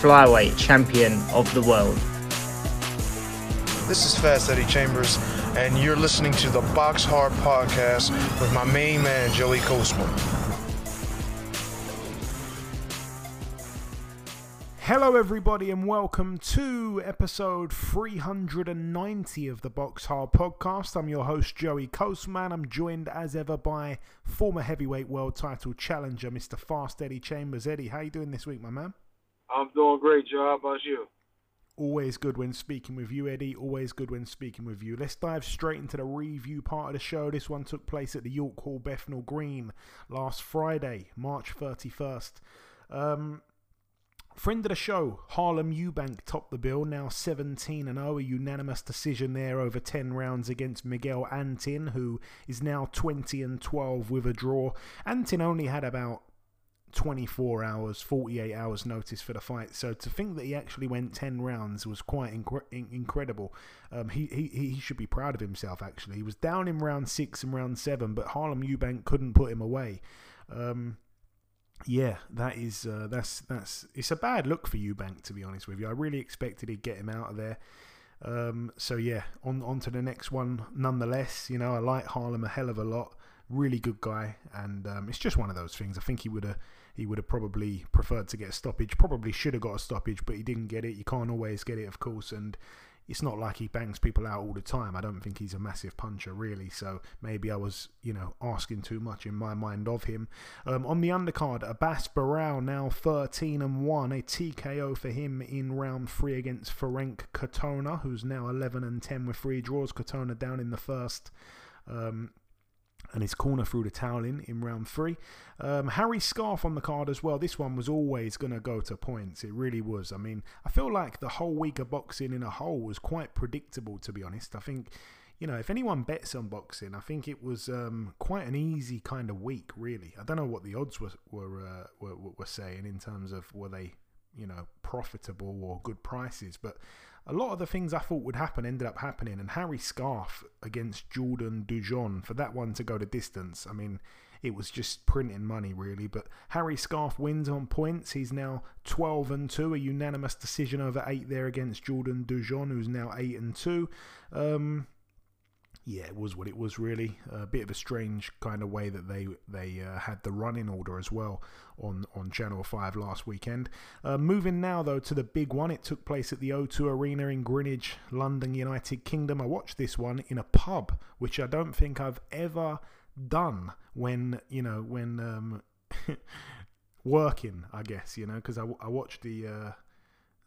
flyweight champion of the world. This is Fast Eddie Chambers, and you're listening to the BoxHard Podcast with my main man, Joey Coastman. Hello, everybody, and welcome to episode 390 of the BoxHard Podcast. I'm your host, Joey Coastman. I'm joined as ever by former heavyweight world title challenger, Mr. Fast Eddie Chambers. Eddie, how you doing this week, my man? I'm doing great, Joe. How about you? Always good when speaking with you, Eddie. Always good when speaking with you. Let's dive straight into the review part of the show. This one took place at the York Hall Bethnal Green last Friday, March 31st. Um, Friend of the show, Harlem Eubank topped the bill, now 17 and 0, a unanimous decision there over 10 rounds against Miguel Antin, who is now 20 and 12 with a draw. Antin only had about 24 hours, 48 hours notice for the fight, so to think that he actually went 10 rounds was quite incre- incredible. Um, he, he, he should be proud of himself, actually. He was down in round 6 and round 7, but Harlem Eubank couldn't put him away. Um, yeah, that is uh, that's that's it's a bad look for Eubank to be honest with you. I really expected he'd get him out of there. Um, so yeah, on on to the next one. Nonetheless, you know I like Harlem a hell of a lot. Really good guy, and um, it's just one of those things. I think he would have he would have probably preferred to get a stoppage. Probably should have got a stoppage, but he didn't get it. You can't always get it, of course, and it's not like he bangs people out all the time. I don't think he's a massive puncher, really. So maybe I was, you know, asking too much in my mind of him. Um, on the undercard, Abbas Baraou now 13 and 1, a TKO for him in round three against Ferenc Katona, who's now 11 and 10 with three draws. Katona down in the first. Um, and his corner through the towel in in round three. Um, Harry Scarff on the card as well. This one was always going to go to points. It really was. I mean, I feel like the whole week of boxing in a whole was quite predictable, to be honest. I think, you know, if anyone bets on boxing, I think it was um, quite an easy kind of week, really. I don't know what the odds were were, uh, were, were saying in terms of were they, you know, profitable or good prices, but a lot of the things I thought would happen ended up happening. And Harry Scarff against Jordan Dujon for that one to go the distance. I mean, it was just printing money really. But Harry Scarff wins on points. He's now 12 and 2, a unanimous decision over 8 there against Jordan Dujon, who's now 8 and 2. Um, yeah, it was what it was really. A bit of a strange kind of way that they they uh, had the running order as well on on Channel Five last weekend. Uh, moving now though to the big one, it took place at the O2 Arena in Greenwich, London, United Kingdom. I watched this one in a pub, which I don't think I've ever done when you know when um, working. I guess you know because I, I watched the. Uh,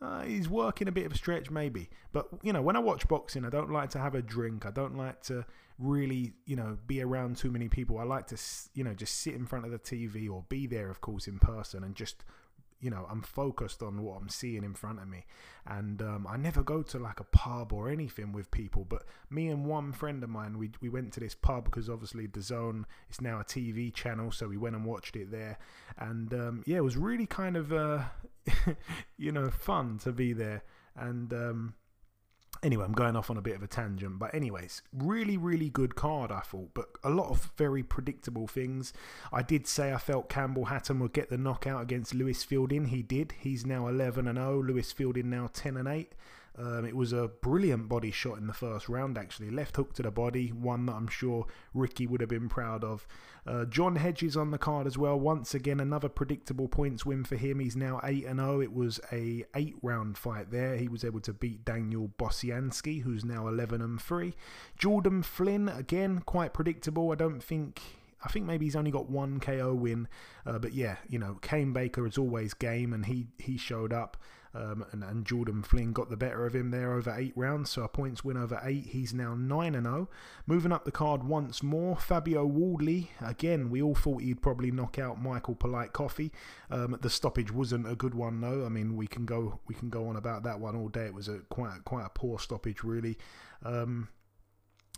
uh, he's working a bit of a stretch, maybe. But, you know, when I watch boxing, I don't like to have a drink. I don't like to really, you know, be around too many people. I like to, you know, just sit in front of the TV or be there, of course, in person and just you know i'm focused on what i'm seeing in front of me and um, i never go to like a pub or anything with people but me and one friend of mine we, we went to this pub because obviously The Zone is now a tv channel so we went and watched it there and um, yeah it was really kind of uh, you know fun to be there and um, Anyway, I'm going off on a bit of a tangent, but anyways, really, really good card, I thought, but a lot of very predictable things. I did say I felt Campbell Hatton would get the knockout against Lewis Fielding. He did. He's now 11 and 0. Lewis Fielding now 10 and 8. Um, it was a brilliant body shot in the first round, actually. Left hook to the body, one that I'm sure Ricky would have been proud of. Uh, John Hedges on the card as well. Once again, another predictable points win for him. He's now 8 and 0. It was a 8 round fight there. He was able to beat Daniel Bosianski, who's now 11 and 3. Jordan Flynn, again, quite predictable. I don't think I think maybe he's only got one KO win, uh, but yeah, you know, Kane Baker is always game, and he he showed up. Um, and, and Jordan Flynn got the better of him there over eight rounds, so a points win over eight. He's now 9 and 0. Moving up the card once more, Fabio Wardley. Again, we all thought he'd probably knock out Michael Polite Coffie. Um, the stoppage wasn't a good one, though. I mean, we can go we can go on about that one all day. It was a quite quite a poor stoppage, really. Um,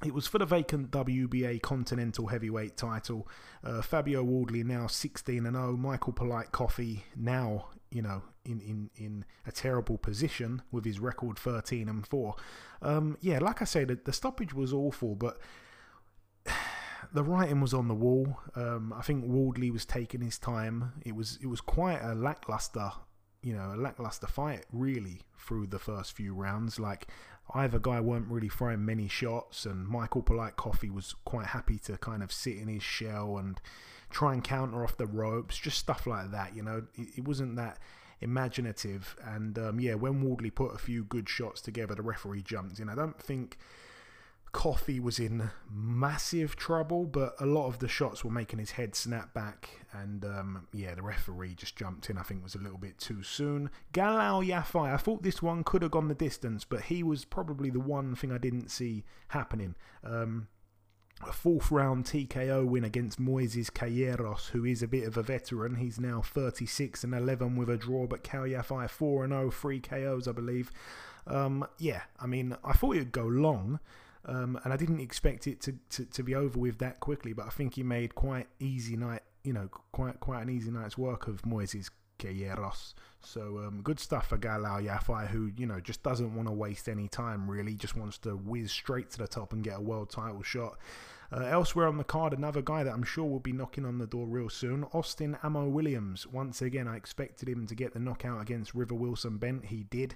it was for the vacant WBA Continental Heavyweight title. Uh, Fabio Wardley now 16 and 0. Michael Polite Coffie now, you know, in, in, in a terrible position with his record 13 and 4. Um, yeah, like I said, the, the stoppage was awful, but the writing was on the wall. Um, I think Wardley was taking his time. It was it was quite a lackluster, you know, a lackluster fight really through the first few rounds. Like either guy weren't really throwing many shots, and Michael Polite Coffie was quite happy to kind of sit in his shell and try and counter off the ropes, just stuff like that. You know, it, it wasn't that imaginative. And um, yeah, when Wardley put a few good shots together, the referee jumped in. I don't think Coffie was in massive trouble, but a lot of the shots were making his head snap back, and um, yeah, the referee just jumped in. I think was a little bit too soon. Galal Yafai, I thought this one could have gone the distance, but he was probably the one thing I didn't see happening. Um, a fourth round TKO win against Moises Calleros, who is a bit of a veteran. He's now 36 and 11 with a draw, but Calyafi 4 and 0, three KOs, I believe. Um, yeah, I mean, I thought it would go long. Um, and I didn't expect it to, to, to, be over with that quickly, but I think he made quite easy night, you know, quite quite an easy night's work of Moises So um, good stuff for Galal Yafai, who you know just doesn't want to waste any time. Really, just wants to whiz straight to the top and get a world title shot. Uh, elsewhere on the card, another guy that I'm sure will be knocking on the door real soon, Austin Ammo Williams. Once again, I expected him to get the knockout against River Wilson Bent. He did.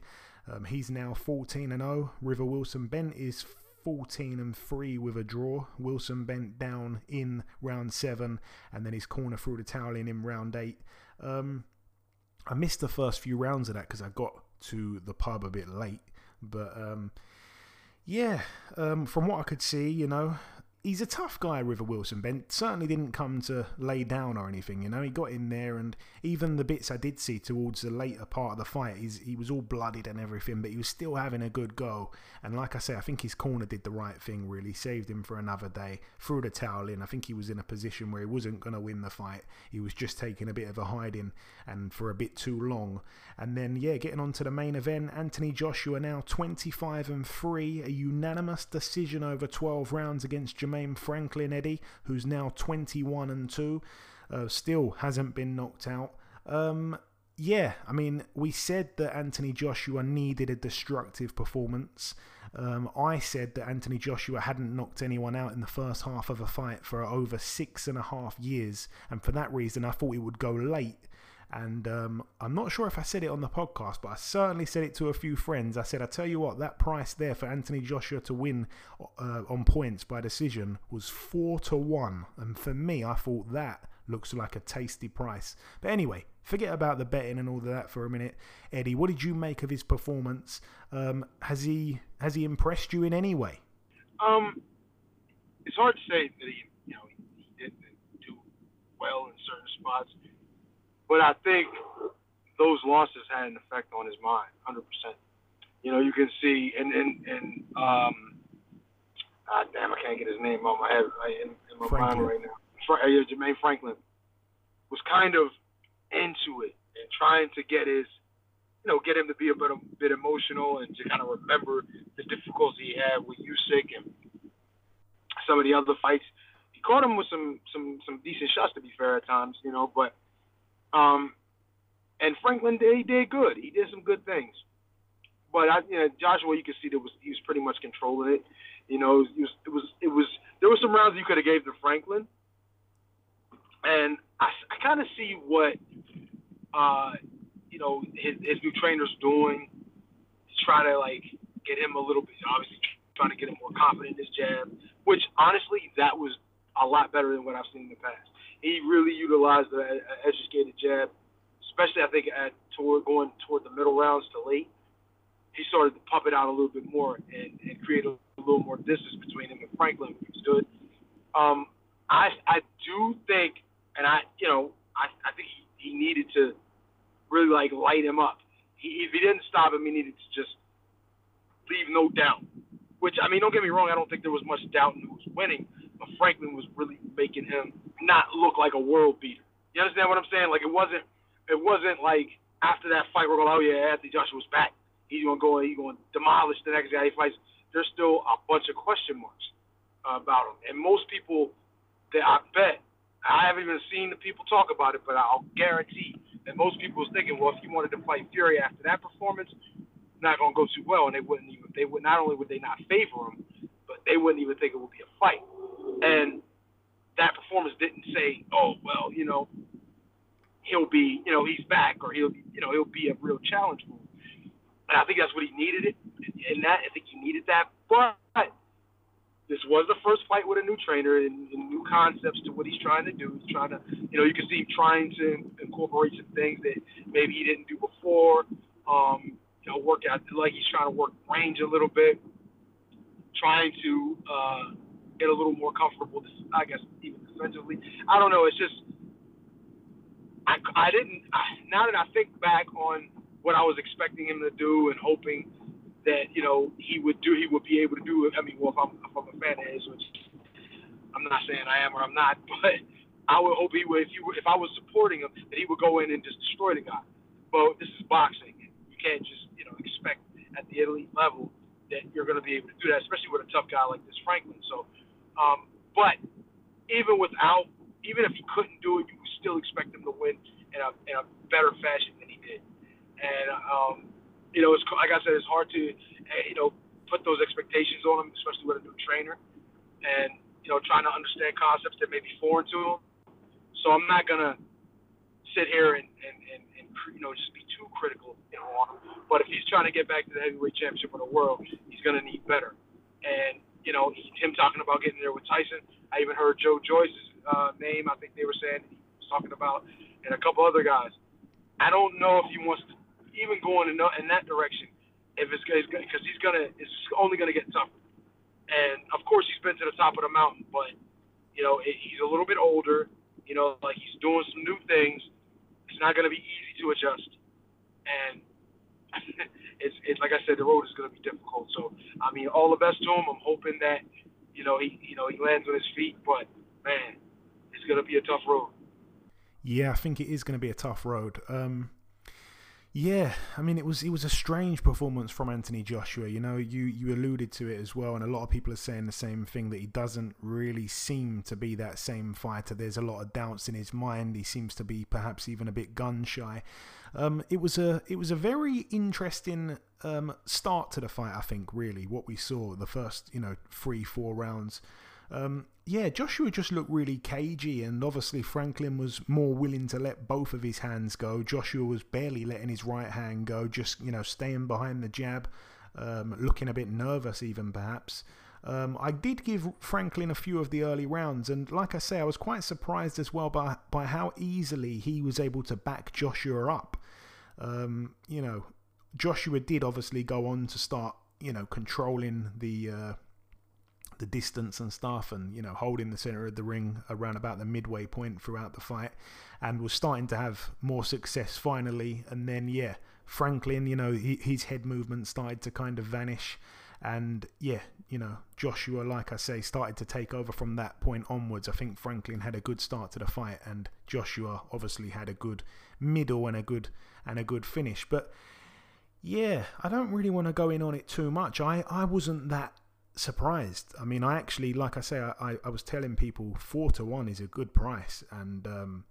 Um, he's now 14 and 0. River Wilson Bent is 14 and 3 with a draw. Wilson Bent down in round 7 and then his corner threw the towel in in round 8. Um, I missed the first few rounds of that because I got to the pub a bit late. But um, yeah, um, from what I could see, you know, he's a tough guy, River Wilson. Bent certainly didn't come to lay down or anything. You know, he got in there, and even the bits I did see towards the later part of the fight, he was all blooded and everything, but he was still having a good go. And like I say, I think his corner did the right thing. Really saved him for another day. Threw the towel in. I think he was in a position where he wasn't going to win the fight. He was just taking a bit of a hiding and for a bit too long. And then yeah, getting on to the main event, Anthony Joshua now 25 and three, a unanimous decision over 12 rounds against Jermaine Jermaine Franklin Eddie, who's now 21 and 2, uh, still hasn't been knocked out. Um, yeah, I mean, we said that Anthony Joshua needed a destructive performance. Um, I said that Anthony Joshua hadn't knocked anyone out in the first half of a fight for over six and a half years, and for that reason, I thought it would go late and um, I'm not sure if I said it on the podcast, but I certainly said it to a few friends. I said, I tell you what, that price there for Anthony Joshua to win uh, on points by decision was four to one. And for me, I thought that looks like a tasty price. But anyway, forget about the betting and all of that for a minute. Eddie, what did you make of his performance? Um, has he has he impressed you in any way? Um, it's hard to say that he, you know, he didn't do well in certain spots but I think those losses had an effect on his mind, 100%. You know, you can see, and and and um, ah, damn, I can't get his name on my head in, in my Franklin. mind right now. Fra- yeah, Jermaine Franklin was kind of into it and trying to get his, you know, get him to be a bit, a bit emotional and to kind of remember the difficulty he had with Usyk and some of the other fights. He caught him with some some some decent shots, to be fair, at times, you know, but um, and Franklin did, did good. He did some good things. But I, you know, Joshua, you could see that was he was pretty much controlling it. You know, it was it was it was there were some rounds you could have gave to Franklin, and I, I kind of see what uh, you know his, his new trainer's doing. He's trying to like get him a little bit, obviously trying to get him more confident in his jab. Which honestly, that was a lot better than what I've seen in the past he really utilized the educated jab, especially I think at toward going toward the middle rounds to late. He started to pump it out a little bit more and, and create a, a little more distance between him and Franklin, which was good. Um, I I do think, and I you know I I think he, he needed to really like light him up. He, if he didn't stop him, he needed to just leave no doubt. Which I mean, don't get me wrong, I don't think there was much doubt in who was winning, but Franklin was really making him not look like a world beater. You understand what I'm saying? Like it wasn't, it wasn't like after that fight we're going, oh yeah, Anthony Joshua's back. He's gonna go he's gonna demolish the next guy he fights. There's still a bunch of question marks about him, and most people that I bet I haven't even seen the people talk about it, but I'll guarantee that most people was thinking, well, if he wanted to fight Fury after that performance, not gonna go too well, and they wouldn't even they would not only would they not favor him, but they wouldn't even think it would be a fight. And that performance didn't say, oh well, you know, he'll be, you know, he's back, or he'll, you know, he'll be a real challenge for him. And I think that's what he needed it, and that I think he needed that. But this was the first fight with a new trainer and, and new concepts to what he's trying to do. He's trying to, you know, you can see him trying to incorporate some things that maybe he didn't do before. Um, you know, work out like he's trying to work range a little bit, trying to uh, get a little more comfortable. I guess even defensively. I don't know. It's just I, I didn't. I, now that I think back on what I was expecting him to do and hoping that you know he would do, he would be able to do it. I mean, well, if I'm, if I'm a fan of his, which I'm not saying I am or I'm not, but I would hope he would. If you, if I was supporting him, that he would go in and just destroy the guy. But this is boxing. You can't just you know expect at the elite level that you're going to be able to do that, especially with a tough guy like this Franklin. So, um, but even without, even if he couldn't do it, you would still expect him to win in a, in a better fashion than he did. And um, you know, it's like I said, it's hard to eh, you know put those expectations on him, especially with a new trainer, and you know, trying to understand concepts that may be foreign to him. So I'm not gonna sit here and and, and, and you know just be too critical you know on him. But if he's trying to get back to the heavyweight championship of the world, he's gonna need better. And you know, him talking about getting there with Tyson. I even heard Joe Joyce's uh, name. I think they were saying he was talking about, and a couple other guys. I don't know if he wants to even going in, in that direction, if it's because he's gonna it's only gonna get tougher. And of course, he's been to the top of the mountain, but you know he's a little bit older. You know, like he's doing some new things. It's not gonna be easy to adjust, and it's it's like I said, the road is gonna be difficult. So I mean, all the best to him. I'm hoping that you know he you know he lands on his feet, but man, it's gonna be a tough road. Yeah, I think it is going to be a tough road. Um, yeah, I mean it was it was a strange performance from Anthony Joshua. You know, you you alluded to it as well, and a lot of people are saying the same thing that he doesn't really seem to be that same fighter. There's a lot of doubts in his mind. He seems to be perhaps even a bit gun shy. Um, it was a it was a very interesting um, start to the fight. I think really what we saw the first you know three four rounds. Um, yeah, Joshua just looked really cagey, and obviously Franklin was more willing to let both of his hands go. Joshua was barely letting his right hand go, just you know staying behind the jab, um, looking a bit nervous even perhaps. Um, I did give Franklin a few of the early rounds, and like I say, I was quite surprised as well by by how easily he was able to back Joshua up. Um, you know, Joshua did obviously go on to start, you know, controlling the uh, the distance and stuff and you know holding the center of the ring around about the midway point throughout the fight and was starting to have more success finally. And then yeah Franklin you know his head movement started to kind of vanish and yeah you know Joshua like I say started to take over from that point onwards. I think Franklin had a good start to the fight and Joshua obviously had a good middle and a good and a good finish. But yeah I don't really want to go in on it too much. I I wasn't that surprised. I mean, I actually, like I say, I, I was telling people four to one is a good price, and um,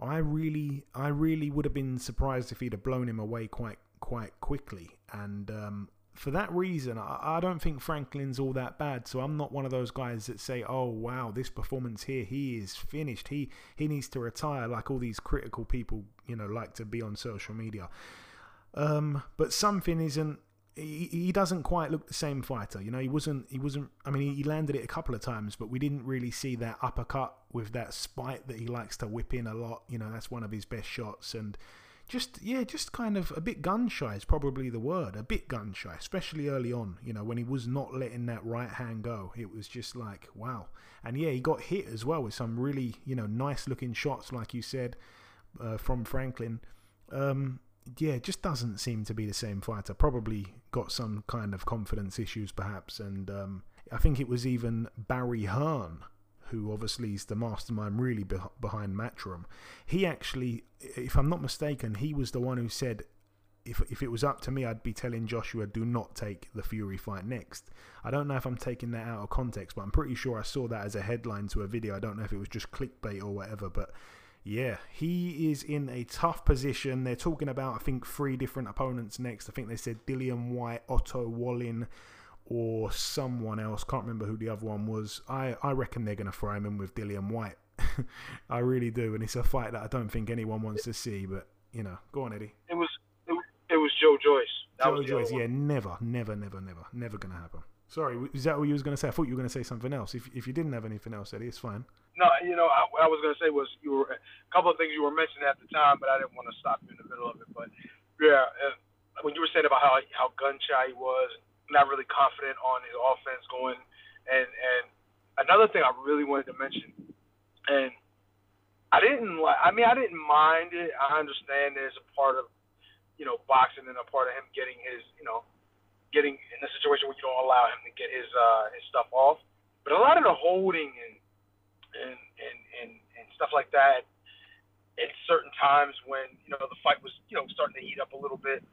I really, I really would have been surprised if he'd have blown him away quite, quite quickly. And um, for that reason, I, I don't think Franklin's all that bad. So I'm not one of those guys that say, "Oh wow, this performance here, he is finished. He he needs to retire," like all these critical people, you know, like to be on social media. Um, but something isn't he, he doesn't quite look the same fighter. You know, he wasn't. He wasn't. I mean, he landed it a couple of times, but we didn't really see that uppercut with that spite that he likes to whip in a lot. You know, that's one of his best shots. And just yeah, just kind of a bit gun shy is probably the word. A bit gun shy, especially early on. You know, when he was not letting that right hand go, it was just like wow. And yeah, he got hit as well with some really you know nice looking shots, like you said, uh, from Franklin. Um, yeah, just doesn't seem to be the same fighter. Probably got some kind of confidence issues, perhaps. And um, I think it was even Barry Hearn, who obviously is the mastermind really be- behind Matchroom. He actually, if I'm not mistaken, he was the one who said, if, if it was up to me, I'd be telling Joshua, do not take the Fury fight next. I don't know if I'm taking that out of context, but I'm pretty sure I saw that as a headline to a video. I don't know if it was just clickbait or whatever, but yeah, he is in a tough position. They're talking about, I think, three different opponents next. I think they said Dillian Whyte, Otto Wallin, or someone else. Can't remember who the other one was. I, I reckon they're going to throw him in with Dillian Whyte. I really do. And it's a fight that I don't think anyone wants to see. But, you know, go on, Eddie. It was it, it was Joe Joyce. That Joe was Joyce, yeah, never, never, never, never, never going to happen. Sorry, is that what you was going to say? I thought you were going to say something else. If, if you didn't have anything else, Eddie, it's fine. No, you know, I, I was gonna say was you were a couple of things you were mentioning at the time, but I didn't want to stop you in the middle of it. But yeah, when you were saying about how how gun shy he was, not really confident on his offense going, and and another thing I really wanted to mention, and I didn't like. I mean, I didn't mind it. I understand there's a part of you know boxing and a part of him getting his you know getting in a situation where you don't allow him to get his uh his stuff off. But a lot of the holding and and and and, and stuff like that at certain times when you know the fight was you know starting to heat up a little bit,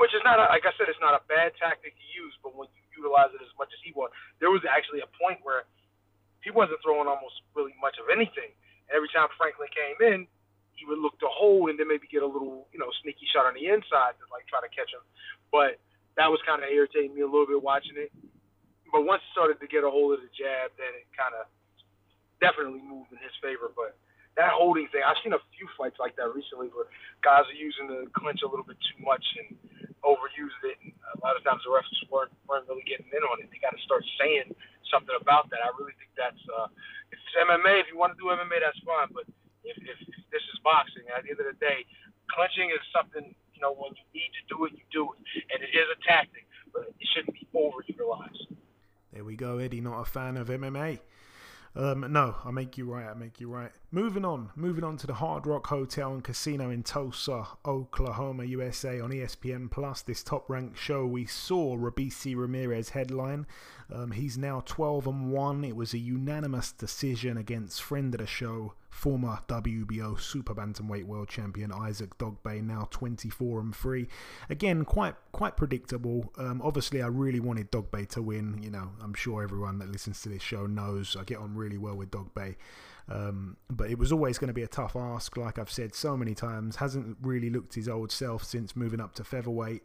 which is not a, like I said, it's not a bad tactic to use, but when you utilize it as much as he was, there was actually a point where he wasn't throwing almost really much of anything. Every time Franklin came in, he would look to hold and then maybe get a little you know sneaky shot on the inside to like try to catch him, but that was kind of irritating me a little bit watching it. But once he started to get a hold of the jab, then it kind of definitely moved in his favor. But that holding thing, I've seen a few fights like that recently where guys are using the clinch a little bit too much and overused it. And a lot of times the refs weren't, weren't really getting in on it. They got to start saying something about that. I really think that's, uh, if it's MMA, if you want to do MMA, that's fine. But if, if, if this is boxing, at the end of the day, clinching is something, you know, when you need to do it, you do it. And it is a tactic, but it shouldn't be overutilized. There we go, Eddie. Not a fan of MMA. Um, no, I make you right. I make you right. Moving on, moving on to the Hard Rock Hotel and Casino in Tulsa, Oklahoma, USA, on ESPN Plus. This top-ranked show, we saw Robeisy Ramirez headline. Um, he's now 12 and one. It was a unanimous decision against friend of the show, former WBO Super Bantamweight World Champion Isaac Dogboe, now 24 and three. Again, quite quite predictable. Um, obviously, I really wanted Dogboe to win. You know, I'm sure everyone that listens to this show knows I get on really well with Dogboe. Um, but it was always going to be a tough ask, like I've said so many times. Hasn't really looked his old self since moving up to featherweight.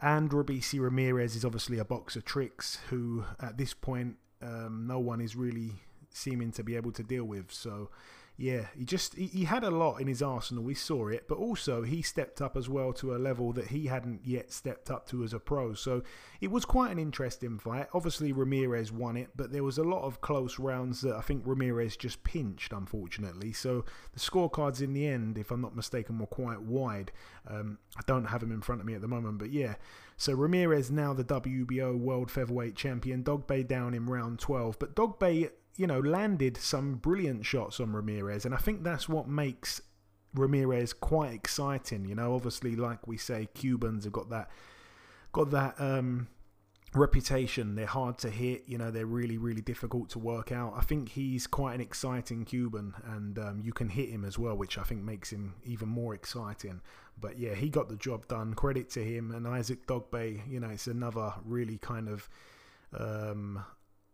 And Robeisy Ramirez is obviously a boxer tricks who, at this point, um, no one is really seeming to be able to deal with. So, yeah, he just he, he had a lot in his arsenal. We saw it, but also he stepped up as well to a level that he hadn't yet stepped up to as a pro. So it was quite an interesting fight. Obviously, Ramirez won it, but there was a lot of close rounds that I think Ramirez just pinched, unfortunately. So the scorecards in the end, if I'm not mistaken, were quite wide. Um, I don't have them in front of me at the moment, but yeah. So Ramirez now the WBO World Featherweight Champion. Dog Dogboe down in round 12, but Dog Dogboe you know, landed some brilliant shots on Ramirez, and I think that's what makes Ramirez quite exciting. You know, obviously, like we say, Cubans have got that got that um, reputation. They're hard to hit. You know, they're really, really difficult to work out. I think he's quite an exciting Cuban, and um, you can hit him as well, which I think makes him even more exciting. But yeah, he got the job done. Credit to him. And Isaac Dogboe, you know, it's another really kind of um,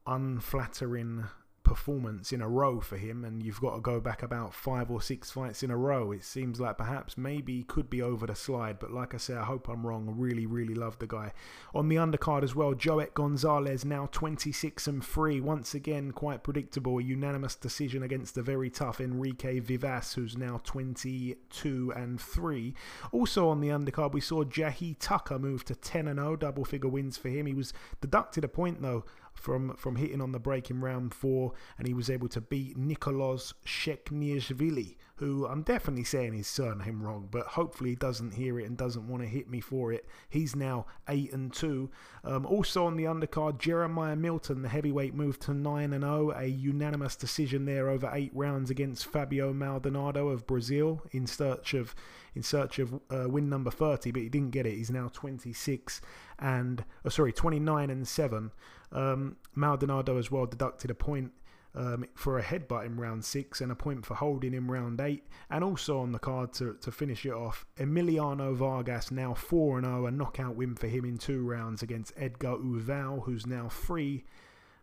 unflattering performance in a row for him and you've got to go back about five or six fights in a row it seems like perhaps maybe could be over the slide but like I say I hope I'm wrong. Really really love the guy. On the undercard as well Joet Gonzalez now 26 and 3 once again quite predictable a unanimous decision against the very tough Enrique Vivas who's now 22 and 3 also on the undercard we saw Jahi Tucker move to 10 and 0 double figure wins for him. He was deducted a point though from from hitting on the break in round four, and he was able to beat Nikolos Shekniashvili, who I'm definitely saying his surname wrong, but hopefully he doesn't hear it and doesn't want to hit me for it. He's now 8 and 2. Um, also on the undercard, Jeremiah Milton, the heavyweight, moved to 9 and 0. A unanimous decision there over eight rounds against Fabio Maldonado of Brazil in search of in search of uh, win number 30, but he didn't get it. He's now 26 and oh, sorry, 29 and 7. Um, Maldonado as well deducted a point um, for a headbutt in round six and a point for holding in round eight. And also on the card to, to finish it off, Emiliano Vargas now 4 0, a knockout win for him in two rounds against Edgar Uval, who's now free.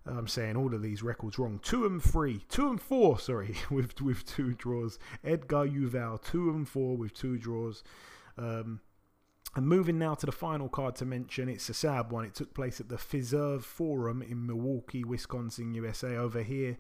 I'm saying all of these records wrong. Two and three, two and four, sorry, with with two draws. Edgar Uval, two and four with two draws. Um, and moving now to the final card to mention, it's a sad one. It took place at the Fiserv Forum in Milwaukee, Wisconsin, USA. Over here,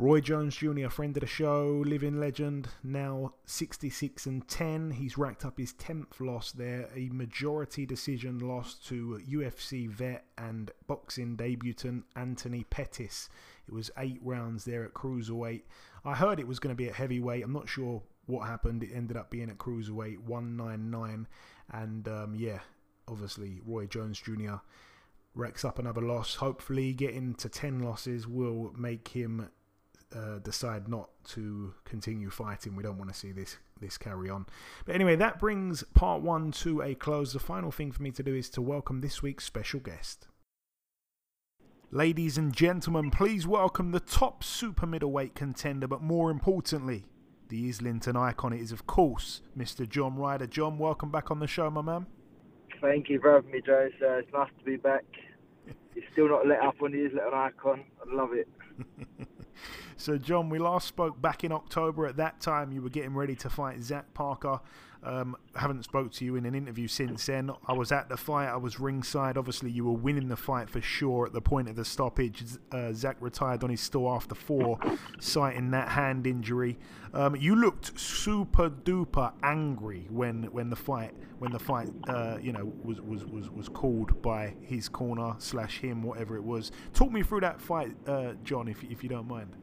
Roy Jones Jr., friend of the show, living legend, now 66 and 10. He's racked up his 10th loss there, a majority decision loss to UFC vet and boxing debutant Anthony Pettis. It was eight rounds there at cruiserweight. I heard it was going to be at heavyweight. I'm not sure what happened. It ended up being at cruiserweight 199. And um, yeah, obviously, Roy Jones Jr. wrecks up another loss. Hopefully, getting to 10 losses will make him uh, decide not to continue fighting. We don't want to see this this carry on. But anyway, that brings part one to a close. The final thing for me to do is to welcome this week's special guest. Ladies and gentlemen, please welcome the top super middleweight contender, but more importantly, the Islington icon. It is, of course, Mr. John Ryder. John, welcome back on the show, my man. Thank you for having me, Joe. Uh, it's nice to be back. You're still not let up on the Islington icon. I love it. so, John, we last spoke back in October. At that time, you were getting ready to fight Zach Parker. Um, haven't spoke to you in an interview since then. I was at the fight. I was ringside. Obviously, you were winning the fight for sure at the point of the stoppage. Uh, Zach retired on his stool after four, citing that hand injury. Um, you looked super duper angry when when the fight when the fight uh, you know was, was was was called by his corner slash him whatever it was. Talk me through that fight, uh, John, if if you don't mind.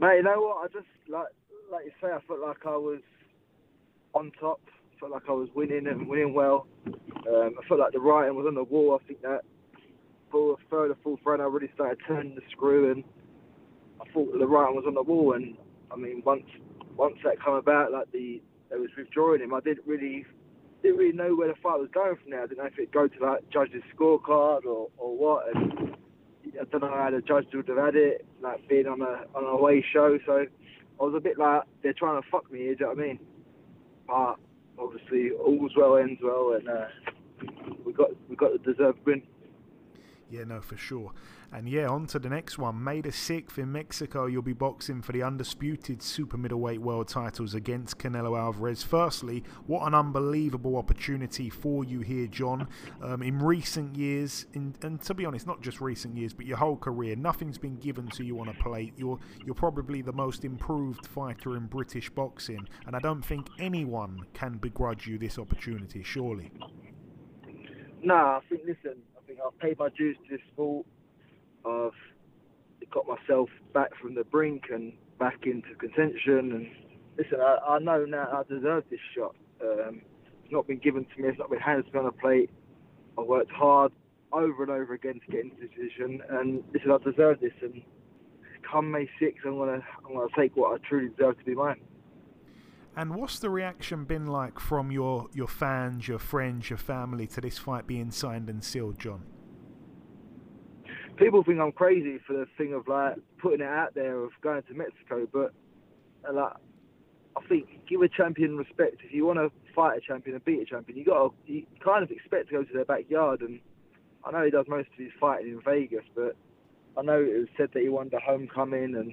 Mate, you know what? I just like like you say, I felt like I was on top. Felt like I was winning and winning well. Um, I felt like the writing was on the wall. I think that for third or fourth round, I really started turning the screw, and I thought the writing was on the wall. And I mean, once once that came about, like the they was withdrawing him, I didn't really didn't really know where the fight was going from there. I didn't know if it'd go to like judge's scorecard or, or what. And I don't know how the judge would have had it, like being on a on a away show. So I was a bit like they're trying to fuck me. You know what I mean? But obviously all's well ends well, and uh, we got we got the deserved win. Yeah, no, for sure. And yeah, on to the next one. May the 6th in Mexico, you'll be boxing for the undisputed super middleweight world titles against Canelo Alvarez. Firstly, what an unbelievable opportunity for you here, John. Um, in recent years, in, and to be honest, not just recent years, but your whole career, nothing's been given to you on a plate. You're, you're probably the most improved fighter in British boxing, and I don't think anyone can begrudge you this opportunity, surely. No, I think, listen, I think I've paid my dues to this sport. I've got myself back from the brink and back into contention. And listen, I, I know now I deserve this shot. Um, it's not been given to me. It's not been handed to me on a plate. I worked hard over and over again to get into this position, and listen, I deserve this. And come May 6th, I'm gonna I'm gonna take what I truly deserve to be mine. And what's the reaction been like from your, your fans, your friends, your family to this fight being signed and sealed, John? People think I'm crazy for the thing of like putting it out there of going to Mexico, but uh, like I think give a champion respect. If you want to fight a champion and beat a champion, you got to you kind of expect to go to their backyard. And I know he does most of his fighting in Vegas, but I know it was said that he wanted a homecoming. And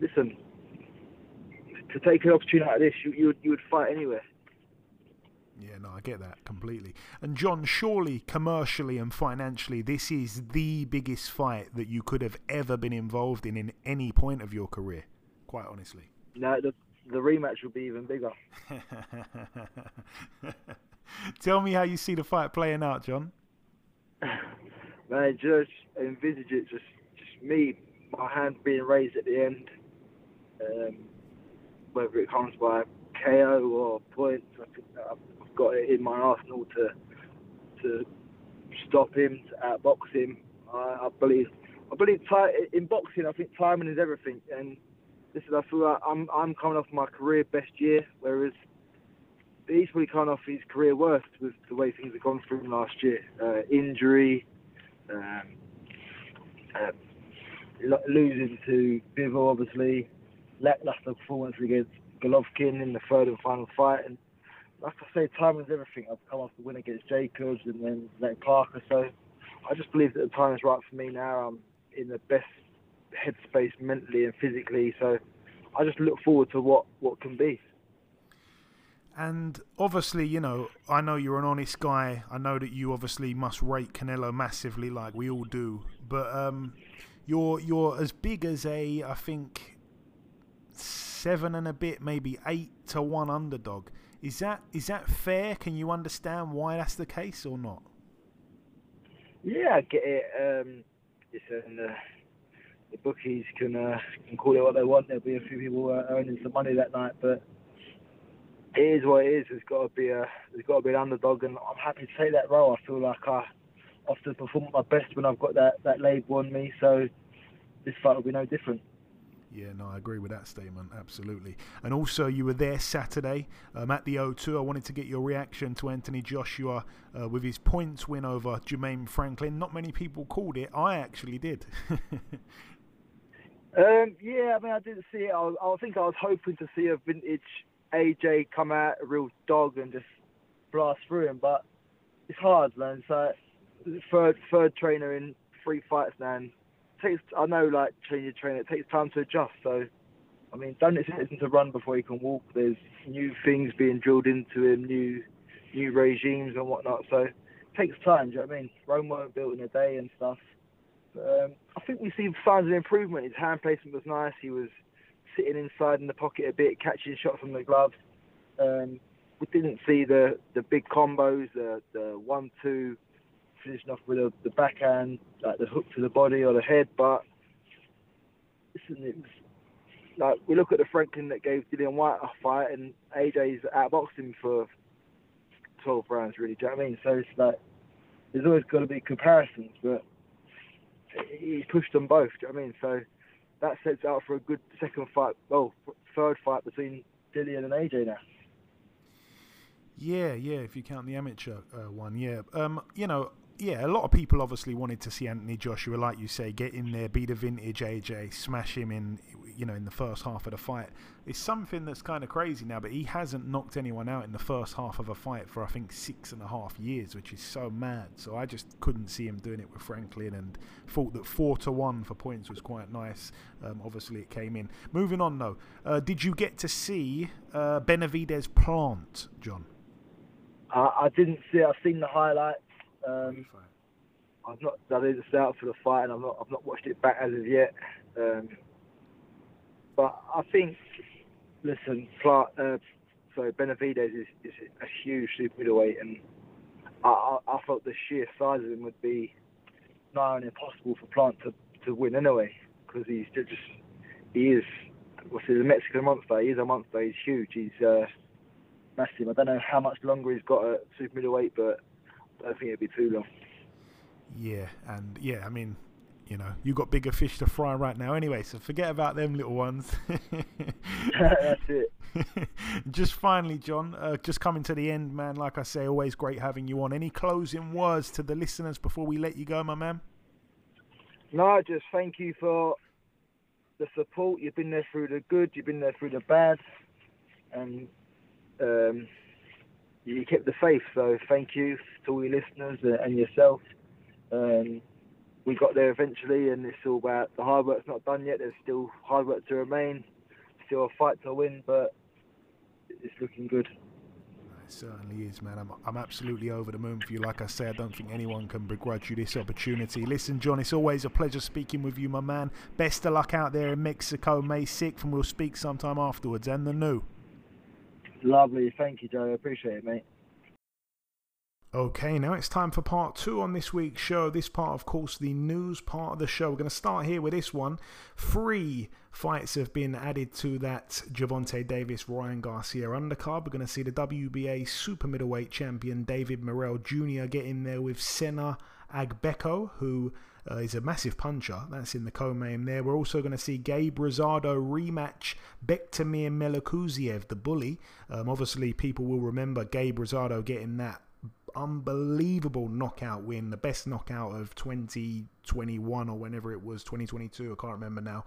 listen, to take an opportunity like this, you you you would fight anywhere. Yeah, no, I get that completely. And John, surely commercially and financially, this is the biggest fight that you could have ever been involved in in any point of your career. Quite honestly. No, the the rematch will be even bigger. Tell me how you see the fight playing out, John. Man, just envisage it, just just me, my hand being raised at the end. Um, whether it comes by KO or points. I think I've got it in my arsenal to to stop him, to outbox him. I, I believe I believe in boxing. I think timing is everything, and listen, I feel like I'm I'm coming off my career best year, whereas he's probably coming off his career worst with the way things have gone him last year. Uh, injury, um, uh, losing to Bivol, obviously, lackluster performance against Golovkin in the third and final fight, and like I say, timing is everything. I've come off the win against Jacobs and then then Parker, so I just believe that the time is right for me now. I'm in the best headspace mentally and physically, so I just look forward to what what can be. And obviously, you know, I know you're an honest guy. I know that you obviously must rate Canelo massively, like we all do. But um, you're you're as big as a, I think, seven and a bit, maybe eight to one underdog. Is that is that fair? Can you understand why that's the case or not? Yeah, I get it. Um, uh, the bookies can uh, can call it what they want. There'll be a few people uh, earning some money that night, but it is what it is. There's got to be a there's got to be an underdog, and I'm happy to take that role. I feel like I often perform my best when I've got that that label on me. So this fight will be no different. Yeah, no, I agree with that statement, absolutely. And also, you were there Saturday um, at the O2. I wanted to get your reaction to Anthony Joshua uh, with his points win over Jermaine Franklin. Not many people called it. I actually did. Um, yeah, I mean, I didn't see it. I, was, I think I was hoping to see a vintage AJ come out, a real dog, and just blast through him. But it's hard, man. So third third trainer in three fights now. Takes I know like training your trainer, it takes time to adjust. So I mean, don't expect him to run before he can walk. There's new things being drilled into him, new new regimes and whatnot. So it takes time. Do you know what I mean? Rome weren't built in a day and stuff. Um, I think we see signs of improvement. His hand placement was nice. He was sitting inside in the pocket a bit, catching shots from the gloves. Um, we didn't see the, the big combos, the, the one-two, finishing off with a, the backhand, like the hook to the body or the head. But listen, it was like we look at the Franklin that gave Dillian Whyte a fight, and AJ's outboxed him for 12 rounds. Really, do you know what I mean? So it's like there's always got to be comparisons, but he pushed them both. Do you know what I mean? So that sets out for a good second fight, well, third fight between Dillian and AJ now. Yeah, yeah. If you count the amateur uh, one, yeah. Um, you know, yeah. A lot of people obviously wanted to see Anthony Joshua, like you say, get in there, be the vintage AJ, smash him in, you know, in the first half of the fight. It's something that's kind of crazy now, but he hasn't knocked anyone out in the first half of a fight for I think six and a half years, which is so mad. So I just couldn't see him doing it with Franklin, and thought that four to one for points was quite nice. Um, obviously, it came in. Moving on though, uh, did you get to see uh, Benavidez Plant, John? I, I didn't see. I've seen the highlights. Um, I've not done it out for the fight, and I've not I've not watched it back as of yet. Um, but I think, listen, Clark, uh, so Benavidez is, is a huge super middleweight, and I, I, I felt the sheer size of him would be nigh on impossible for Plant to, to win anyway, because he's just he is what's he, the Mexican monster. He is a monster. He's huge. He's uh, massive. I don't know how much longer he's got at super middleweight, but I don't think it'd be too long. Yeah, and yeah, I mean, you know, you got bigger fish to fry right now anyway, so forget about them little ones. That's it. just finally, John, uh, just coming to the end, man. Like I say, always great having you on. Any closing words to the listeners before we let you go, my man? No, just thank you for the support. You've been there through the good, you've been there through the bad, and um, you kept the faith. So thank you to all your listeners and yourself. Um, we got there eventually, and it's all about the hard work's not done yet. There's still hard work to remain, still a fight to win, but it's looking good. It certainly is, man. I'm, I'm absolutely over the moon for you. Like I say, I don't think anyone can begrudge you this opportunity. Listen, John, it's always a pleasure speaking with you, my man. Best of luck out there in Mexico, May 6th, and we'll speak sometime afterwards. And the new. Lovely. Thank you, Joe. I appreciate it, mate. Okay, now it's time for part two on this week's show. This part, of course, the news part of the show. We're going to start here with this one. Three fights have been added to that Gervonta Davis Ryan Garcia undercard. We're going to see the WBA super middleweight champion David Morrell Jr. get in there with Sena Agbeko, who uh, is a massive puncher. That's in the co-main there. We're also going to see Gabe Rosado rematch Bektemir Melikuziev, the bully. Um, obviously, people will remember Gabe Rosado getting that unbelievable knockout win, the best knockout of 2021 or whenever it was, 2022, I can't remember now.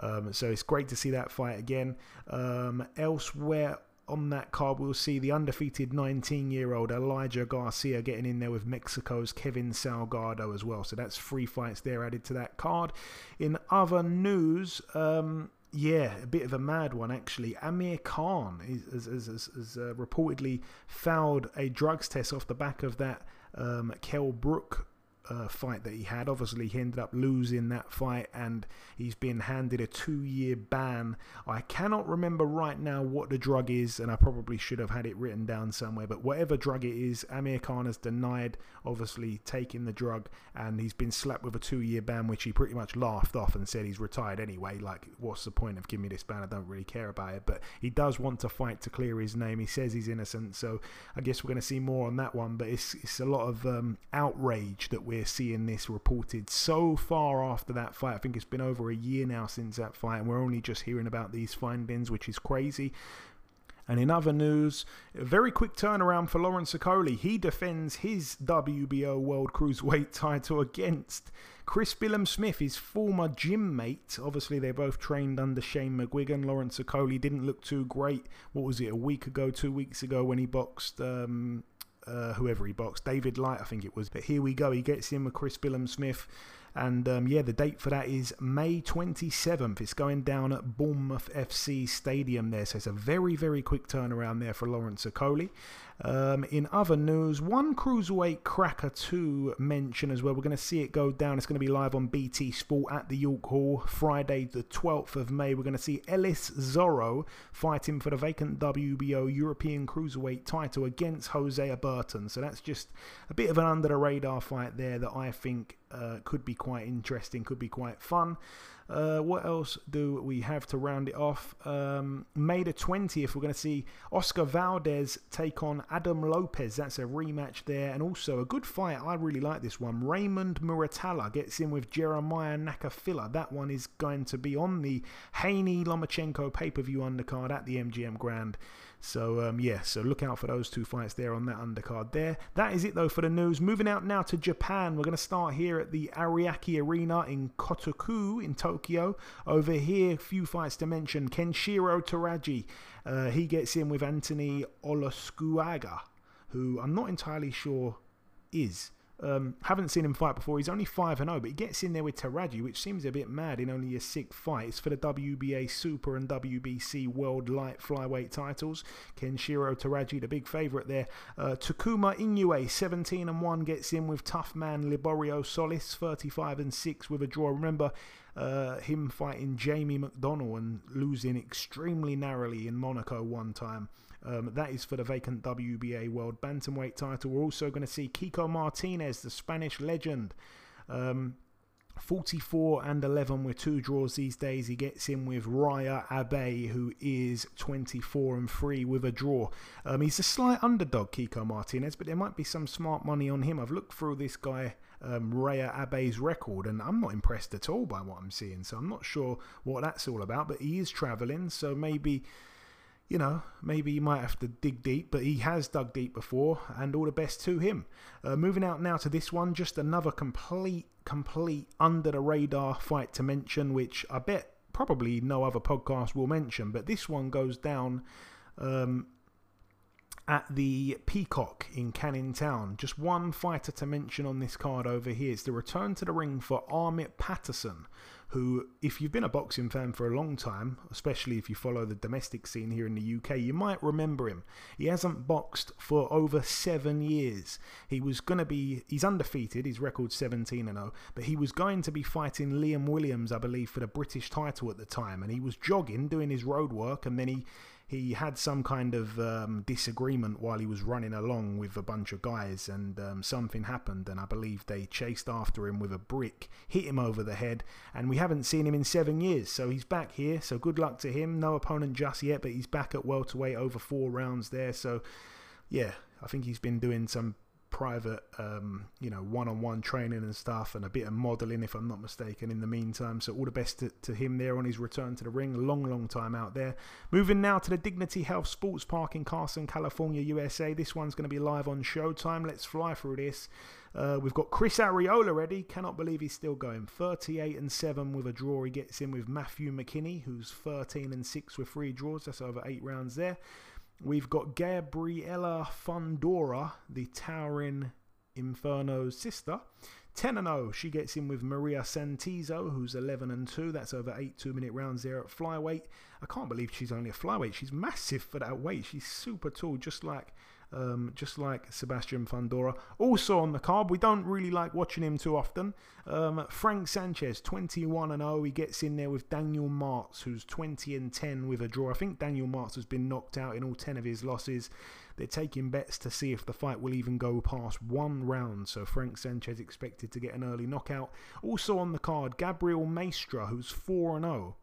Um, so it's great to see that fight again. Um, elsewhere on that card, we'll see the undefeated 19 year old Elijah Garcia getting in there with Mexico's Kevin Salgado as well. So that's three fights there added to that card. In other news, um, yeah, a bit of a mad one actually. Amir Khan has, has, uh, reportedly fouled a drugs test off the back of that um, Kell Brook uh, fight that he had. Obviously, he ended up losing that fight and he's been handed a two year ban. I cannot remember right now what the drug is, and I probably should have had it written down somewhere. But whatever drug it is, Amir Khan has denied, obviously, taking the drug and he's been slapped with a two year ban, which he pretty much laughed off and said he's retired anyway. Like, what's the point of giving me this ban? I don't really care about it. But he does want to fight to clear his name. He says he's innocent, so I guess we're going to see more on that one. But it's, it's a lot of um, outrage that we're we're seeing this reported so far after that fight. I think it's been over a year now since that fight, and we're only just hearing about these findings, which is crazy. And in other news, a very quick turnaround for Lawrence Okolie. He defends his WBO World Cruiserweight title against Chris Billam-Smith, his former gym mate. Obviously, they both trained under Shane McGuigan. Lawrence Okolie didn't look too great. What was it, a week ago, two weeks ago, when he boxed um, uh, whoever he boxed, David Light, I think it was. But here we go. He gets in with Chris Billam-Smith. And um, yeah, the date for that is May 27th. It's going down at Bournemouth FC Stadium there. So it's a very, very quick turnaround there for Lawrence Okolie. Um, in other news, one cruiserweight cracker to mention as well. We're going to see it go down. It's going to be live on BT Sport at the York Hall Friday, the 12th of May. We're going to see Ellis Zorro fighting for the vacant WBO European cruiserweight title against Hosea Burton. So that's just a bit of an under the radar fight there that I think uh, could be quite interesting, could be quite fun. Uh, what else do we have to round it off? Um, May the 20th, we're going to see Oscar Valdez take on Adam Lopez. That's a rematch there. And also a good fight. I really like this one. Raymond Muratalla gets in with Jeremiah Nakathila. That one is going to be on the Haney Lomachenko pay per view undercard at the MGM Grand. So um, yeah, so look out for those two fights there on that undercard there. That is it though for the news. Moving out now to Japan. We're going to start here at the Ariake Arena in Kotoku in Tokyo. Over here, few fights to mention. Kenshiro Teraji, uh, he gets in with Anthony Olascuaga, who I'm not entirely sure is. Um, haven't seen him fight before. He's only 5 0, but he gets in there with Teraji, which seems a bit mad in only a sixth fight. It's for the WBA Super and WBC World Light Flyweight titles. Kenshiro Teraji, the big favourite there. Uh, Takuma Inoue, 17 and 1, gets in with tough man Liborio Solis, 35 and 6 with a draw. Remember, uh, him fighting Jamie McDonnell and losing extremely narrowly in Monaco one time. Um, that is for the vacant WBA World Bantamweight title. We're also going to see Kiko Martinez, the Spanish legend. Um, 44 and 11 with two draws these days. He gets in with Reiya Abe, who is 24 and 3 with a draw. Um, he's a slight underdog, Kiko Martinez, but there might be some smart money on him. I've looked through this guy, um, Reiya Abe's record, and I'm not impressed at all by what I'm seeing. So I'm not sure what that's all about, but he is travelling, so maybe you know, maybe he might have to dig deep, but he has dug deep before, and all the best to him. Uh, moving out now to this one, just another complete, complete under the radar fight to mention, which I bet probably no other podcast will mention, but this one goes down um, at the Peacock in Canning Town. Just one fighter to mention on this card over here. It's the return to the ring for Ahmet Patterson who, if you've been a boxing fan for a long time, especially if you follow the domestic scene here in the UK, you might remember him. He hasn't boxed for over seven years. He was going to be, he's undefeated, his record 17 0, but he was going to be fighting Liam Williams, I believe, for the British title at the time. And he was jogging, doing his road work, and then he he had some kind of um, disagreement while he was running along with a bunch of guys, and um, something happened. And I believe they chased after him with a brick, hit him over the head, and we haven't seen him in seven years. So he's back here. So good luck to him. No opponent just yet, but he's back at welterweight over four rounds there. So yeah, I think he's been doing some private, um, you know, one-on-one training and stuff, and a bit of modelling, if I'm not mistaken. In the meantime, so all the best to, to, him there on his return to the ring. Long, long time out there. Moving now to the Dignity Health Sports Park in Carson, California, USA. This one's going to be live on Showtime. Let's fly through this. Uh, we've got Chris Arreola ready. Cannot believe he's still going. 38 and 7 with a draw. He gets in with Matthew McKinney, who's 13 and 6 with three draws. That's over eight rounds there. We've got Gabriela Fundora, the towering Inferno's sister. 10 and 0. She gets in with Maria Santizo, who's 11 and 2. That's over 8 2 minute rounds there at flyweight. I can't believe she's only a flyweight. She's massive for that weight. She's super tall, just like um, just like Sebastian Fundora. Also on the card, we don't really like watching him too often. Um, Frank Sanchez, 21 and 0. He gets in there with Daniel Martz, who's 20 and 10 with a draw. I think Daniel Martz has been knocked out in all 10 of his losses. They're taking bets to see if the fight will even go past one round. So Frank Sanchez expected to get an early knockout. Also on the card, Gabriel Maestre, who's 4 and 0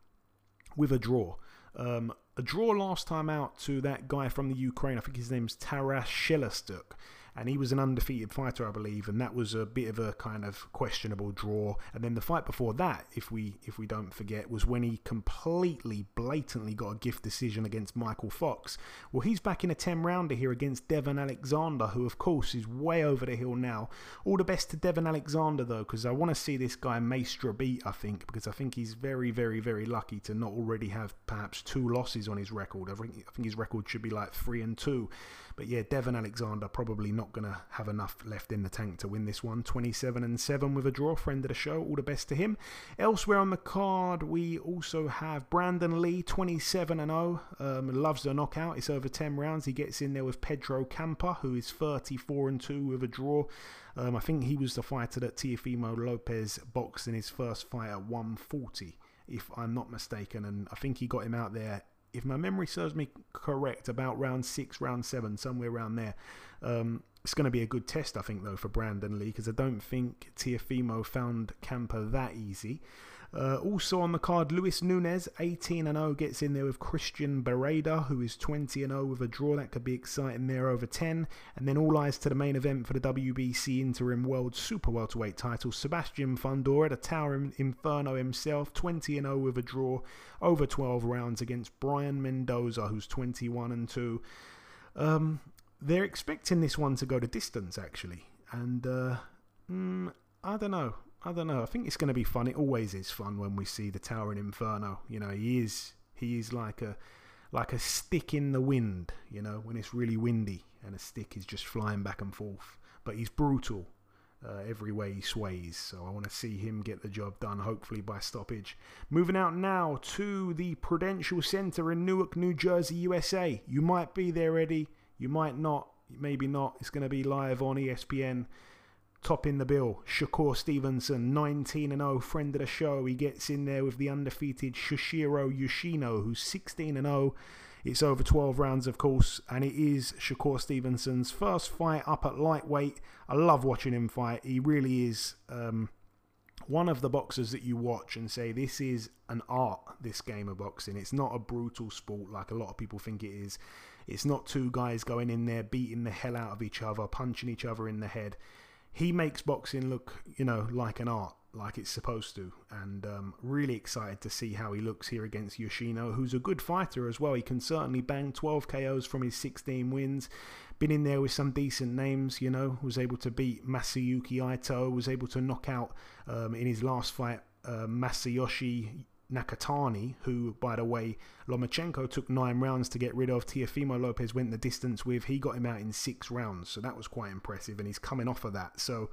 with a draw. Um, a draw last time out to that guy from the Ukraine. I think his name's Taras Shelestuk and he was an undefeated fighter, I believe, and that was a bit of a kind of questionable draw. And then the fight before that, if we if we don't forget, was when he completely blatantly got a gift decision against Mykal Fox. Well, he's back in a 10 rounder here against Devon Alexander, who of course is way over the hill now. All the best to Devon Alexander though, because I want to see this guy Maestre beat. I think because I think he's very very very lucky to not already have perhaps two losses on his record. I think I think his record should be like three and two. But yeah, Devon Alexander probably not going to have enough left in the tank to win this one. 27 and 7 with a draw. Friend of the show. All the best to him. Elsewhere on the card, we also have Brandon Lee, 27 and 0. Um, loves the knockout. It's over 10 rounds. He gets in there with Pedro Campa, who is 34 and 2 with a draw. Um, I think he was the fighter that Teofimo Lopez boxed in his first fight at 140, if I'm not mistaken. And I think he got him out there if my memory serves me correct, about round six, round seven, somewhere around there. Um, it's going to be a good test, I think, though, for Brandon Lee, because I don't think Teofimo found Campa that easy. Uh, also on the card, Luis Nunez, 18 0, gets in there with Christian Bereda, who is 20 0 with a draw. That could be exciting there over 10. And then all eyes to the main event for the WBC Interim World Super Welterweight title. Sebastian Fundora, the Tower Inferno himself, 20 0 with a draw over 12 rounds against Brian Mendoza, who's 21 and 2. Um, they're expecting this one to go to distance, actually. And uh, mm, I don't know. I don't know. I think it's going to be fun. It always is fun when we see the Towering Inferno. You know, he is he is like a like a stick in the wind. You know, when it's really windy and a stick is just flying back and forth. But he's brutal uh, every way he sways. So I want to see him get the job done, hopefully by stoppage. Moving out now to the Prudential Center in Newark, New Jersey, USA. You might be there, Eddie. You might not. Maybe not. It's going to be live on ESPN Topping the bill, Shakur Stevenson, 19 0, friend of the show. He gets in there with the undefeated Shuichiro Yoshino, who's 16 0. It's over 12 rounds, of course, and it is Shakur Stevenson's first fight up at lightweight. I love watching him fight. He really is um, one of the boxers that you watch and say, This is an art, this game of boxing. It's not a brutal sport like a lot of people think it is. It's not two guys going in there beating the hell out of each other, punching each other in the head he makes boxing look, you know, like an art, like it's supposed to. And um, really excited to see how he looks here against Yoshino, who's a good fighter as well. He can certainly bang 12 KOs from his 16 wins. Been in there with some decent names, you know, was able to beat Masayuki Ito, was able to knock out um, in his last fight uh, Masayoshi Nakatani, who, by the way, Lomachenko took nine rounds to get rid of. Teofimo Lopez went the distance with. He got him out in six rounds, so that was quite impressive, and he's coming off of that. So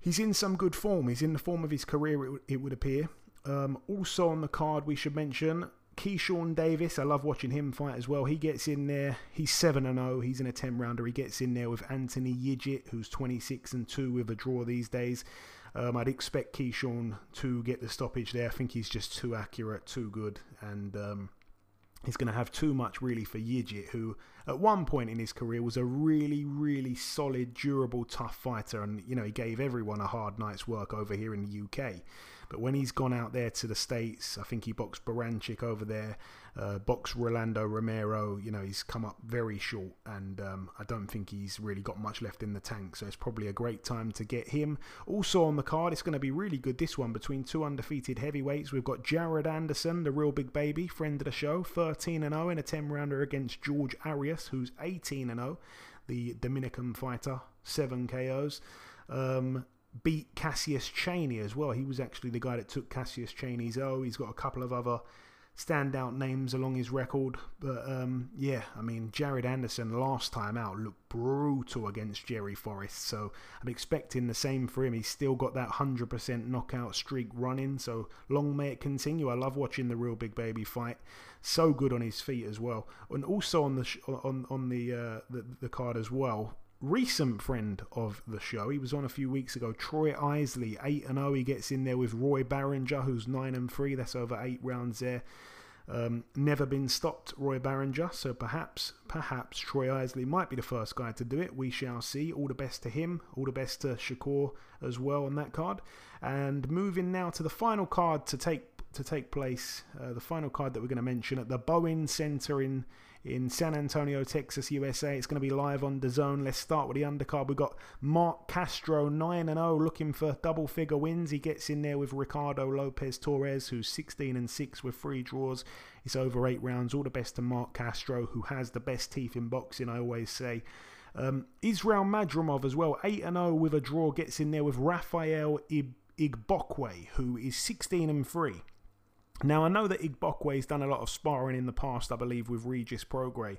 he's in some good form. He's in the form of his career, it, it would appear. Um, also on the card, we should mention Keyshawn Davis. I love watching him fight as well. He gets in there. He's 7 0. He's in a 10 rounder. He gets in there with Anthony Yigit, who's 26 and 2 with a draw these days. Um, I'd expect Keyshawn to get the stoppage there. I think he's just too accurate, too good, and um, is going to have too much really for Yigit, who at one point in his career was a really, really solid, durable, tough fighter, and you know he gave everyone a hard night's work over here in the UK. But when he's gone out there to the States, I think he boxed Baranchyk over there, uh, boxed Rolando Romero. You know, he's come up very short, and um, I don't think he's really got much left in the tank. So it's probably a great time to get him. Also on the card, it's going to be really good this one between two undefeated heavyweights. We've got Jared Anderson, the real big baby, friend of the show, 13 and 0 in a 10 rounder against George Arias, who's 18 and 0, the Dominican fighter, seven KOs. Um, beat Cassius Chaney as well. He was actually the guy that took Cassius Chaney's O. He's got a couple of other standout names along his record. But um, yeah, I mean, Jared Anderson last time out looked brutal against Jerry Forrest. So I'm expecting the same for him. He's still got that 100% knockout streak running. So long may it continue. I love watching the real big baby fight. So good on his feet as well. And also on the sh- on on the, uh, the the card as well recent friend of the show. He was on a few weeks ago. Troy Isley, 8 and 0. He gets in there with Roy Barringer, who's 9 and 3. That's over 8 rounds there. Um, never been stopped, Roy Barringer. So perhaps, perhaps Troy Isley might be the first guy to do it. We shall see. All the best to him. All the best to Shakur as well on that card. And moving now to the final card to take to take place. Uh, the final card that we're going to mention at the Boeing Center in in San Antonio, Texas, USA. It's going to be live on the zone. Let's start with the undercard. We've got Mark Castro, 9 0, looking for double figure wins. He gets in there with Ricardo Lopez Torres, who's 16 and 6 with three draws. It's over eight rounds. All the best to Mark Castro, who has the best teeth in boxing, I always say. Um, Israel Madrimov as well, 8 0 with a draw, gets in there with Rafael Igbokwe, who is 16 and 3. Now, I know that Igbokwe's done a lot of sparring in the past, I believe, with Regis Prograis.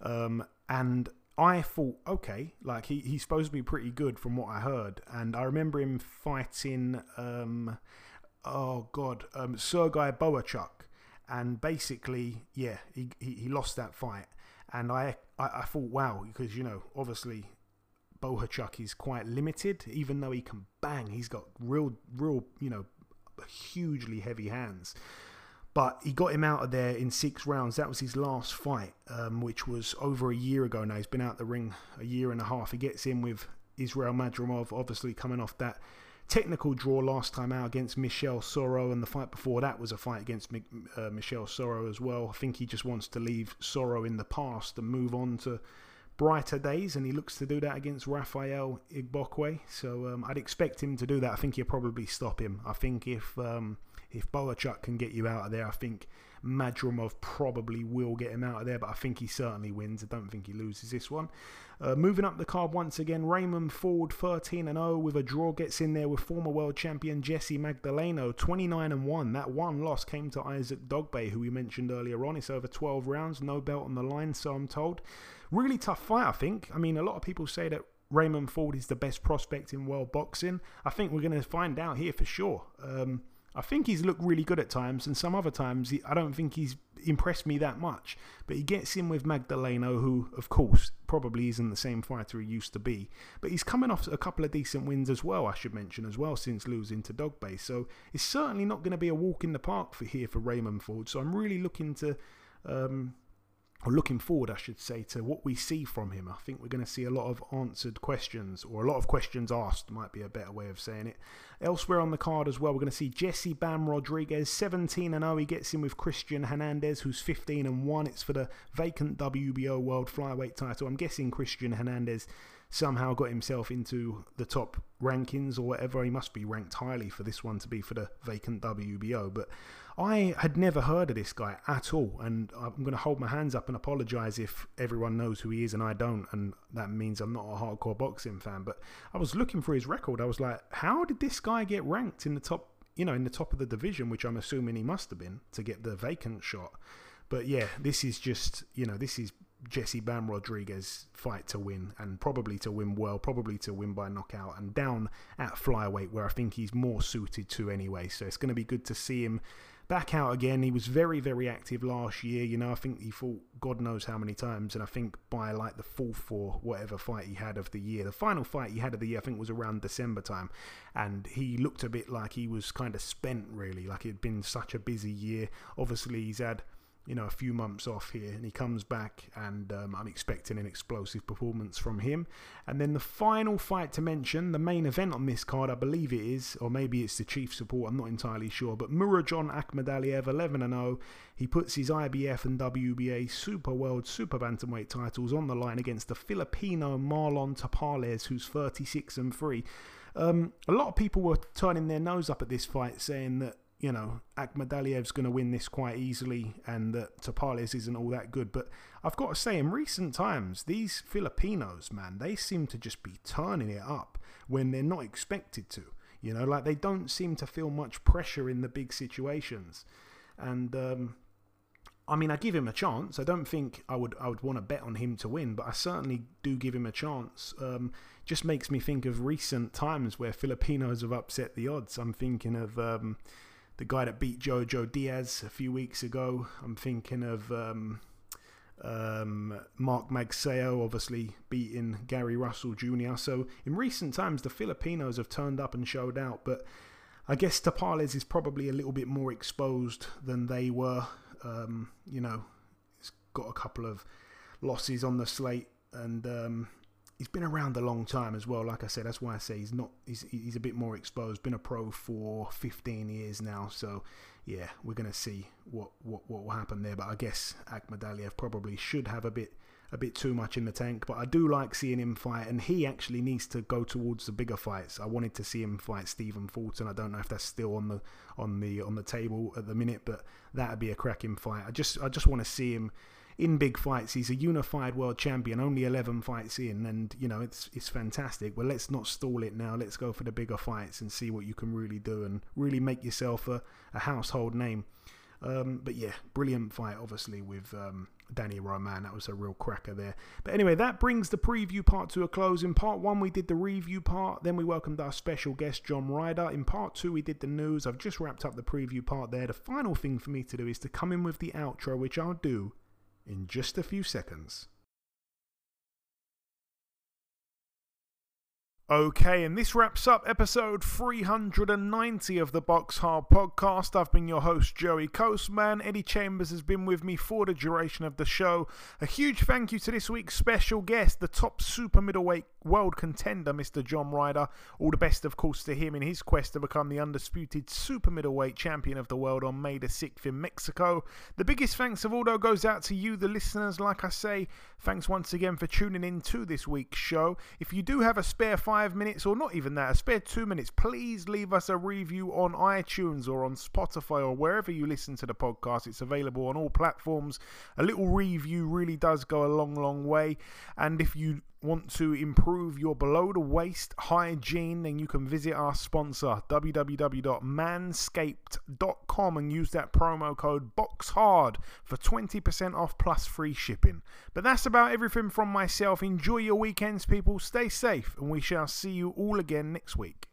Um, and I thought, okay, like he, he's supposed to be pretty good from what I heard. And I remember him fighting, um, oh God, um, Sergei Bohachuk. And basically, yeah, he, he, he lost that fight. And I, I, I thought, wow, because, you know, obviously Bohachuk is quite limited, even though he can bang. He's got real, real, you know, hugely heavy hands. But he got him out of there in six rounds. That was his last fight, um, which was over a year ago now. He's been out the ring a year and a half. He gets in with Israel Madrimov, obviously coming off that technical draw last time out against Michel Soro, and the fight before that was a fight against uh, Michel Soro as well. I think he just wants to leave Soro in the past and move on to brighter days, and he looks to do that against Rafael Igbokwe. So um, I'd expect him to do that. I think he'll probably stop him. I think if um, if Bohachuk can get you out of there, I think Madrimov probably will get him out of there, but I think he certainly wins. I don't think he loses this one. Uh, moving up the card once again, Raymond Ford 13 and 0 with a draw gets in there with former world champion Jesse Magdaleno 29 and 1. That one loss came to Isaac Dogboe, who we mentioned earlier on. It's over 12 rounds, no belt on the line, so I'm told. Really tough fight, I think. I mean, a lot of people say that Raymond Ford is the best prospect in world boxing. I think we're going to find out here for sure. Um, I think he's looked really good at times, and some other times he, I don't think he's impressed me that much. But he gets in with Magdaleno, who, of course, probably isn't the same fighter he used to be. But he's coming off a couple of decent wins as well, I should mention as well, since losing to Dogboe. So it's certainly not going to be a walk in the park for here for Raymond Ford. So I'm really looking to um, or looking forward, I should say, to what we see from him. I think we're going to see a lot of answered questions, or a lot of questions asked, might be a better way of saying it. Elsewhere on the card as well, we're going to see Jesse Bam Rodriguez, 17 and 0. He gets in with Christian Hernandez, who's 15 and 1. It's for the vacant WBO World Flyweight title. I'm guessing Christian Hernandez somehow got himself into the top rankings or whatever. He must be ranked highly for this one to be for the vacant WBO. But I had never heard of this guy at all, and I'm going to hold my hands up and apologise if everyone knows who he is and I don't, and that means I'm not a hardcore boxing fan. But I was looking for his record. I was like, how did this guy get ranked in the top? You know, in the top of the division, which I'm assuming he must have been to get the vacant shot. But yeah, this is just you know this is Jesse Bam Rodriguez fight to win and probably to win well, probably to win by knockout and down at flyweight where I think he's more suited to anyway. So it's going to be good to see him back out again. He was very, very active last year. You know, I think he fought God knows how many times, and I think by like the fourth or whatever fight he had of the year, the final fight he had of the year, I think was around December time, and he looked a bit like he was kind of spent, really, like it had been such a busy year. Obviously, he's had you know a few months off here, and he comes back, and um, I'm expecting an explosive performance from him. And then the final fight to mention, the main event on this card, I believe it is, or maybe it's the chief support. I'm not entirely sure, but Murodjon Akhmadaliev, 11 and 0. He puts his IBF and WBA Super World Super Bantamweight titles on the line against the Filipino Marlon Tapales, who's 36 and 3. Um, a lot of people were turning their nose up at this fight, saying that you know, Akhmadaliev's going to win this quite easily and that Tapales isn't all that good. But I've got to say, in recent times, these Filipinos, man, they seem to just be turning it up when they're not expected to. You know, like they don't seem to feel much pressure in the big situations. And, um, I mean, I give him a chance. I don't think I would I would want to bet on him to win, but I certainly do give him a chance. Um, just makes me think of recent times where Filipinos have upset the odds. I'm thinking of um, the guy that beat Jojo Diaz a few weeks ago. I'm thinking of um, um, Mark Magsayo, obviously beating Gary Russell Jr. So in recent times, the Filipinos have turned up and showed out, but I guess Tapales is probably a little bit more exposed than they were. Um, you know, he's got a couple of losses on the slate, and um, he's been around a long time as well. Like I said, that's why I say he's not. He's he's a bit more exposed. Been a pro for 15 years now, so yeah, we're gonna see what what what will happen there. But I guess Akhmadaliev probably should have a bit a bit too much in the tank. But I do like seeing him fight, and he actually needs to go towards the bigger fights. I wanted to see him fight Stephen Fulton. I don't know if that's still on the on the on the table at the minute, but that'd be a cracking fight. I just I just want to see him in big fights. He's a unified world champion, only 11 fights in, and you know it's it's fantastic. But let's not stall it now. Let's go for the bigger fights and see what you can really do and really make yourself a, a household name. Um, but yeah, brilliant fight, obviously, with um, Danny Roman. That was a real cracker there. But anyway, that brings the preview part to a close. In part one, we did the review part. Then we welcomed our special guest, John Ryder. In part two, we did the news. I've just wrapped up the preview part there. The final thing for me to do is to come in with the outro, which I'll do in just a few seconds. Okay, and this wraps up episode 390 of the BoxHard podcast. I've been your host, Joey Coastman. Eddie Chambers has been with me for the duration of the show. A huge thank you to this week's special guest, the top super middleweight world contender, Mr. John Ryder. All the best, of course, to him in his quest to become the undisputed super middleweight champion of the world on May the 6th in Mexico. The biggest thanks of all, though, goes out to you, the listeners. Like I say, thanks once again for tuning in to this week's show. If you do have a spare five minutes, or not even that, a spare two minutes, please leave us a review on iTunes or on Spotify or wherever you listen to the podcast. It's available on all platforms. A little review really does go a long, long way. And if you want to improve your below the waist hygiene, then you can visit our sponsor www.manscaped.com and use that promo code BOXHARD for 20% off plus free shipping. But that's about everything from myself. Enjoy your weekends, people. Stay safe, and we shall see you all again next week.